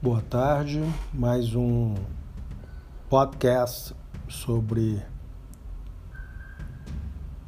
Boa tarde, mais um podcast sobre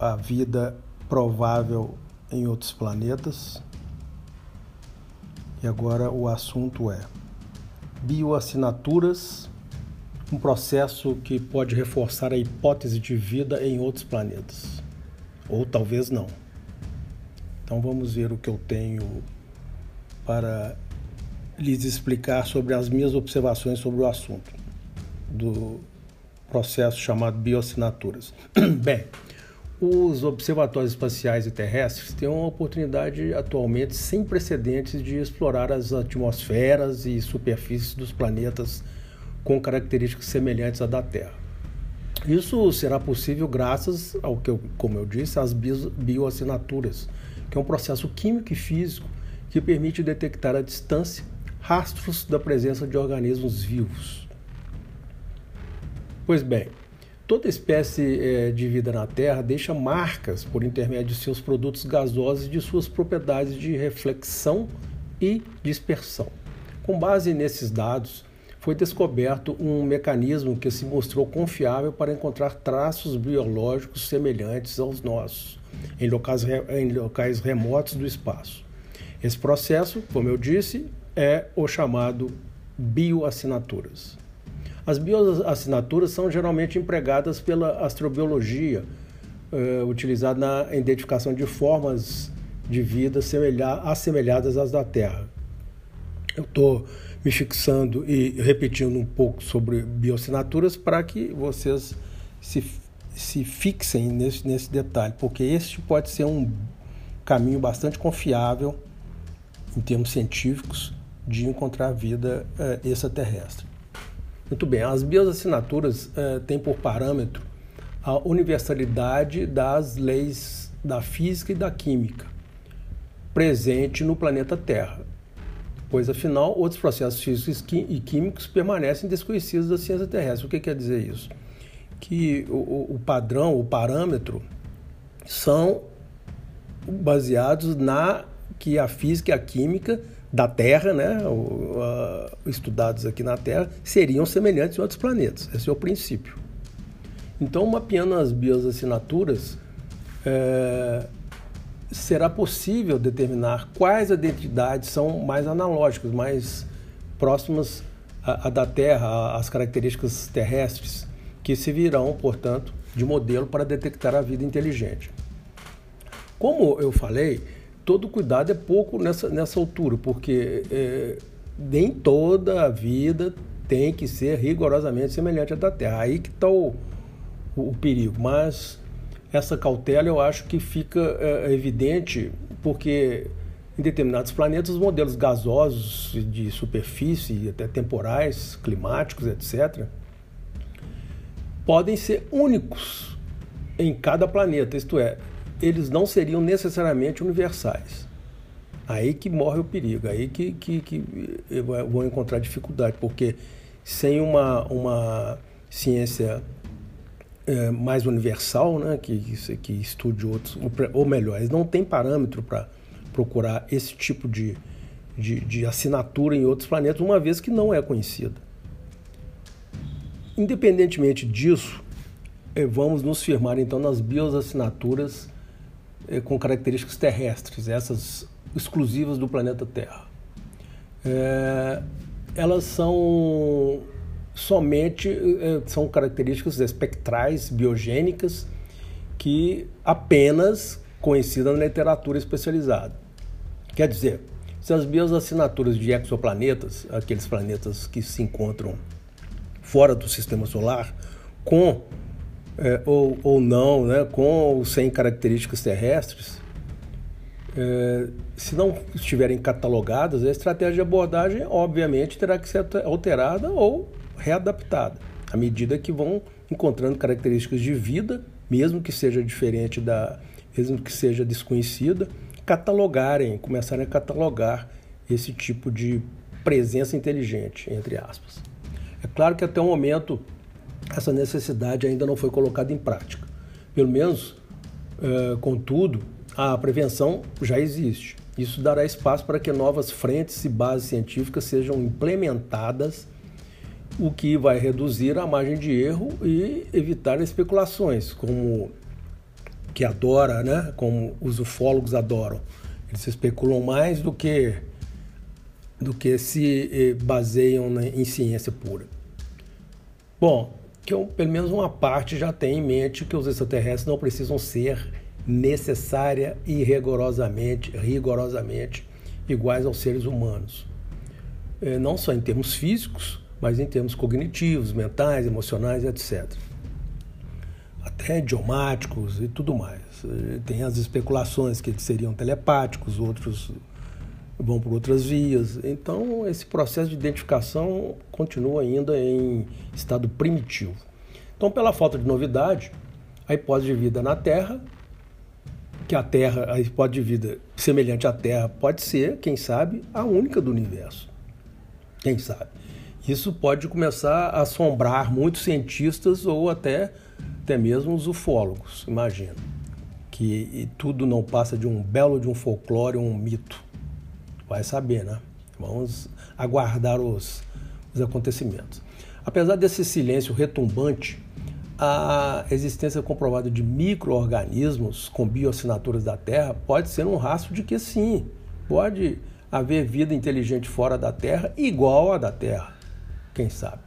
a vida provável em outros planetas. E agora o assunto é bioassinaturas, um processo que pode reforçar a hipótese de vida em outros planetas, ou talvez não. Então vamos ver o que eu tenho para lhes explicar sobre as minhas observações sobre o assunto do processo chamado bioassinaturas. Bem, os observatórios espaciais e terrestres têm uma oportunidade atualmente sem precedentes de explorar as atmosferas e superfícies dos planetas com características semelhantes à da Terra. Isso será possível graças ao que, eu, como eu disse, às bioassinaturas, que é um processo químico e físico que permite detectar à distância rastros da presença de organismos vivos. Pois bem, toda espécie eh, de vida na Terra deixa marcas por intermédio de seus produtos gasosos e de suas propriedades de reflexão e dispersão. Com base nesses dados, foi descoberto um mecanismo que se mostrou confiável para encontrar traços biológicos semelhantes aos nossos, em locais, em locais remotos do espaço. Esse processo, como eu disse, é o chamado bioassinaturas. As bioassinaturas são geralmente empregadas pela astrobiologia, uh, utilizada na identificação de formas de vida assemelhadas às da Terra. Eu estou me fixando e repetindo um pouco sobre bioassinaturas para que vocês se, se fixem nesse, nesse detalhe, porque este pode ser um caminho bastante confiável em termos científicos de encontrar vida uh, extraterrestre. Muito bem, as bioassinaturas uh, têm por parâmetro a universalidade das leis da física e da química presente no planeta Terra, pois afinal outros processos físicos e químicos permanecem desconhecidos da ciência terrestre. O que quer dizer isso? Que o, o padrão, o parâmetro, são baseados na que a física e a química da Terra, né, o, uh, estudados aqui na Terra, seriam semelhantes em outros planetas. Esse é o princípio. Então, mapeando as bioassinaturas, é, será possível determinar quais identidades são mais analógicas, mais próximas à, à da Terra, às características terrestres, que servirão, portanto, de modelo para detectar a vida inteligente. Como eu falei, todo cuidado é pouco nessa, nessa altura, porque é, nem toda a vida tem que ser rigorosamente semelhante à da Terra. Aí que está o, o, perigo. Mas essa cautela eu acho que fica é, evidente porque em determinados planetas os modelos gasosos de superfície, até temporais, climáticos, etc., podem ser únicos em cada planeta, isto é, eles não seriam necessariamente universais. Aí que morre o perigo, aí que, que, que vão encontrar dificuldade, porque sem uma, uma ciência é, mais universal, né, que, que estude outros, ou melhor, eles não têm parâmetro para procurar esse tipo de, de, de assinatura em outros planetas, uma vez que não é conhecida. Independentemente disso, é, vamos nos firmar então nas bioassinaturas com características terrestres, essas exclusivas do planeta Terra. É, elas são somente é, são características espectrais, biogênicas, que apenas conhecidas na literatura especializada. Quer dizer, se as bioassinaturas de exoplanetas, aqueles planetas que se encontram fora do sistema solar, com é, ou, ou não, né, com ou sem características terrestres, é, se não estiverem catalogadas, a estratégia de abordagem, obviamente, terá que ser alterada ou readaptada, à medida que vão encontrando características de vida, mesmo que seja diferente da, mesmo que seja desconhecida, catalogarem, começarem a catalogar esse tipo de presença inteligente, entre aspas. É claro que até o momento essa necessidade ainda não foi colocada em prática. Pelo menos, é, contudo, a prevenção já existe. Isso dará espaço para que novas frentes e bases científicas sejam implementadas, o que vai reduzir a margem de erro e evitar especulações, como que adora, né? Como os ufólogos adoram. Eles especulam mais do que do que se eh, baseiam em ciência pura. Bom, que eu, pelo menos uma parte já tem em mente que os extraterrestres não precisam ser necessária e rigorosamente, rigorosamente iguais aos seres humanos. Eh, não só em termos físicos, mas em termos cognitivos, mentais, emocionais, etc. Até idiomáticos e tudo mais. Eh, tem as especulações que eles seriam telepáticos, outros vão por outras vias. Então, esse processo de identificação continua ainda em estado primitivo. Então, pela falta de novidade, a hipótese de vida na Terra, que a Terra, a hipótese de vida semelhante à Terra, pode ser, quem sabe, a única do universo. Quem sabe? Isso pode começar a assombrar muitos cientistas ou até, até mesmo os ufólogos, imagino. Que tudo não passa de um belo de um folclore, um mito. Vai saber, né? Vamos aguardar os, os acontecimentos. Apesar desse silêncio retumbante, a existência comprovada de micro-organismos com bioassinaturas da Terra pode ser um rastro de que sim, pode haver vida inteligente fora da Terra igual à da Terra, quem sabe.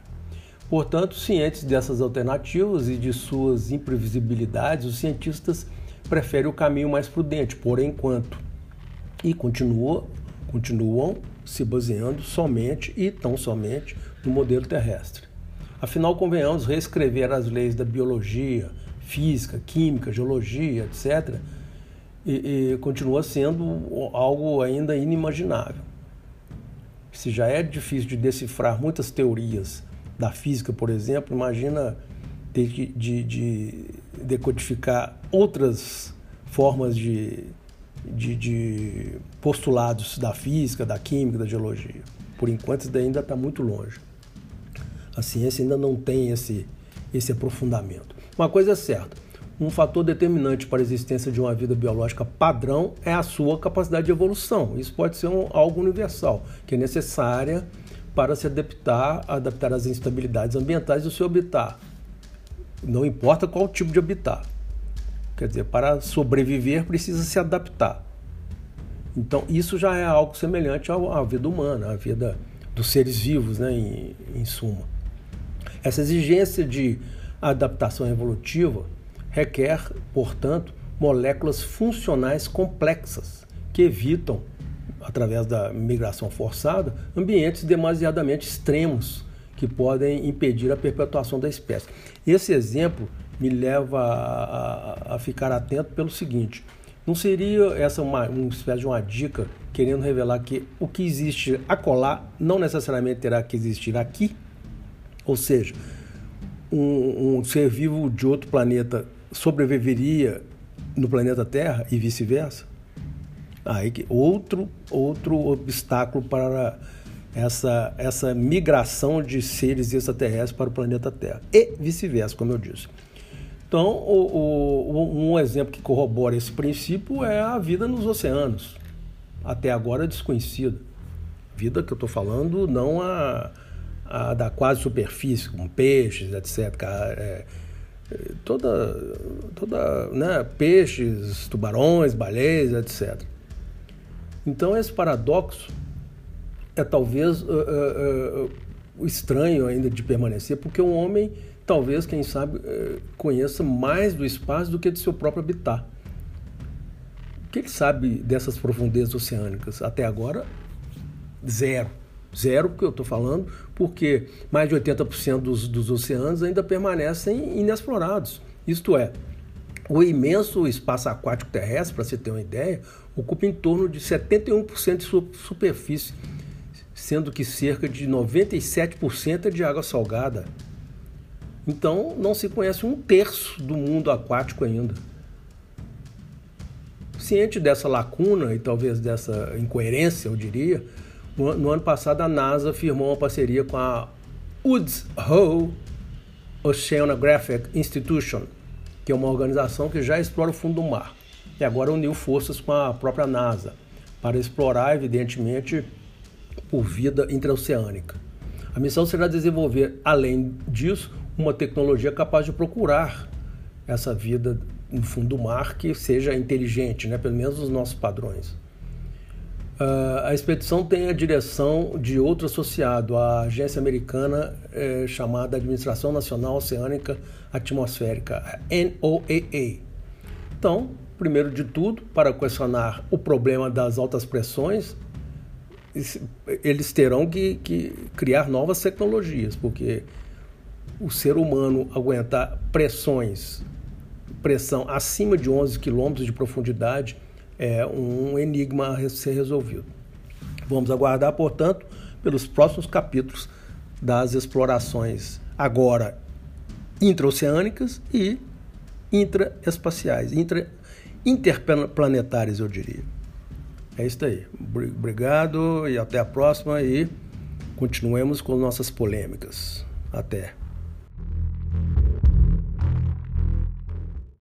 Portanto, cientes dessas alternativas e de suas imprevisibilidades, os cientistas preferem o caminho mais prudente, por enquanto, e continuam continuam se baseando somente e tão somente no modelo terrestre. Afinal, convenhamos, reescrever as leis da biologia, física, química, geologia, etc., e, e continua sendo algo ainda inimaginável. Se já é difícil de decifrar muitas teorias da física, por exemplo, imagina ter que de, de decodificar outras formas de de, de postulados da física, da química, da geologia. Por enquanto, isso ainda está muito longe. A ciência ainda não tem esse, esse aprofundamento. Uma coisa é certa: um fator determinante para a existência de uma vida biológica padrão é a sua capacidade de evolução. Isso pode ser um, algo universal, que é necessária para se adaptar, adaptar às instabilidades ambientais do seu habitat. Não importa qual tipo de habitat. Quer dizer, para sobreviver precisa se adaptar. Então, isso já é algo semelhante à vida humana, à vida dos seres vivos, né, em, em suma. Essa exigência de adaptação evolutiva requer, portanto, moléculas funcionais complexas que evitam, através da migração forçada, ambientes demasiadamente extremos que podem impedir a perpetuação da espécie. Esse exemplo me leva a, a, a ficar atento pelo seguinte: não seria essa uma, uma espécie de uma dica querendo revelar que o que existe acolá não necessariamente terá que existir aqui? Ou seja, um, um ser vivo de outro planeta sobreviveria no planeta Terra e vice-versa? Aí outro outro obstáculo para essa essa migração de seres extraterrestres para o planeta Terra e vice-versa, como eu disse. Então, o, o, um exemplo que corrobora esse princípio é a vida nos oceanos, até agora desconhecida. Vida que eu estou falando, não a, a, da quase superfície, com peixes, etc. É, toda, toda, né, peixes, tubarões, baleias, etc. Então, esse paradoxo é talvez uh, uh, uh, estranho ainda de permanecer, porque o homem talvez, quem sabe, eh, conheça mais do espaço do que do seu próprio habitat. O que ele sabe dessas profundezas oceânicas? Até agora, zero. Zero, que eu estou falando, porque mais de 80% dos, dos oceanos ainda permanecem inexplorados. Isto é, o imenso espaço aquático terrestre, para você ter uma ideia, ocupa em torno de 71% de sua superfície, sendo que cerca de 97% é de água salgada. Então, não se conhece um terço do mundo aquático ainda. Ciente dessa lacuna e talvez dessa incoerência, eu diria, no ano passado a NASA firmou uma parceria com a Woods Hole Oceanographic Institution, que é uma organização que já explora o fundo do mar, e agora uniu forças com a própria NASA para explorar, evidentemente, por vida intraoceânica. A missão será desenvolver, além disso, uma tecnologia capaz de procurar essa vida no fundo do mar que seja inteligente, né? pelo menos os nossos padrões. Uh, a expedição tem a direção de outro associado, a agência americana eh, chamada Administração Nacional Oceânica Atmosférica, NOAA. Então, primeiro de tudo, para questionar o problema das altas pressões, eles terão que, que criar novas tecnologias, porque o ser humano aguentar pressões, pressão acima de 11 quilômetros de profundidade, é um enigma a ser resolvido. Vamos aguardar, portanto, pelos próximos capítulos das explorações, agora intraoceânicas e intraespaciais, intra, interplanetárias, eu diria. É isso aí. Obrigado e até a próxima e continuemos com nossas polêmicas. Até.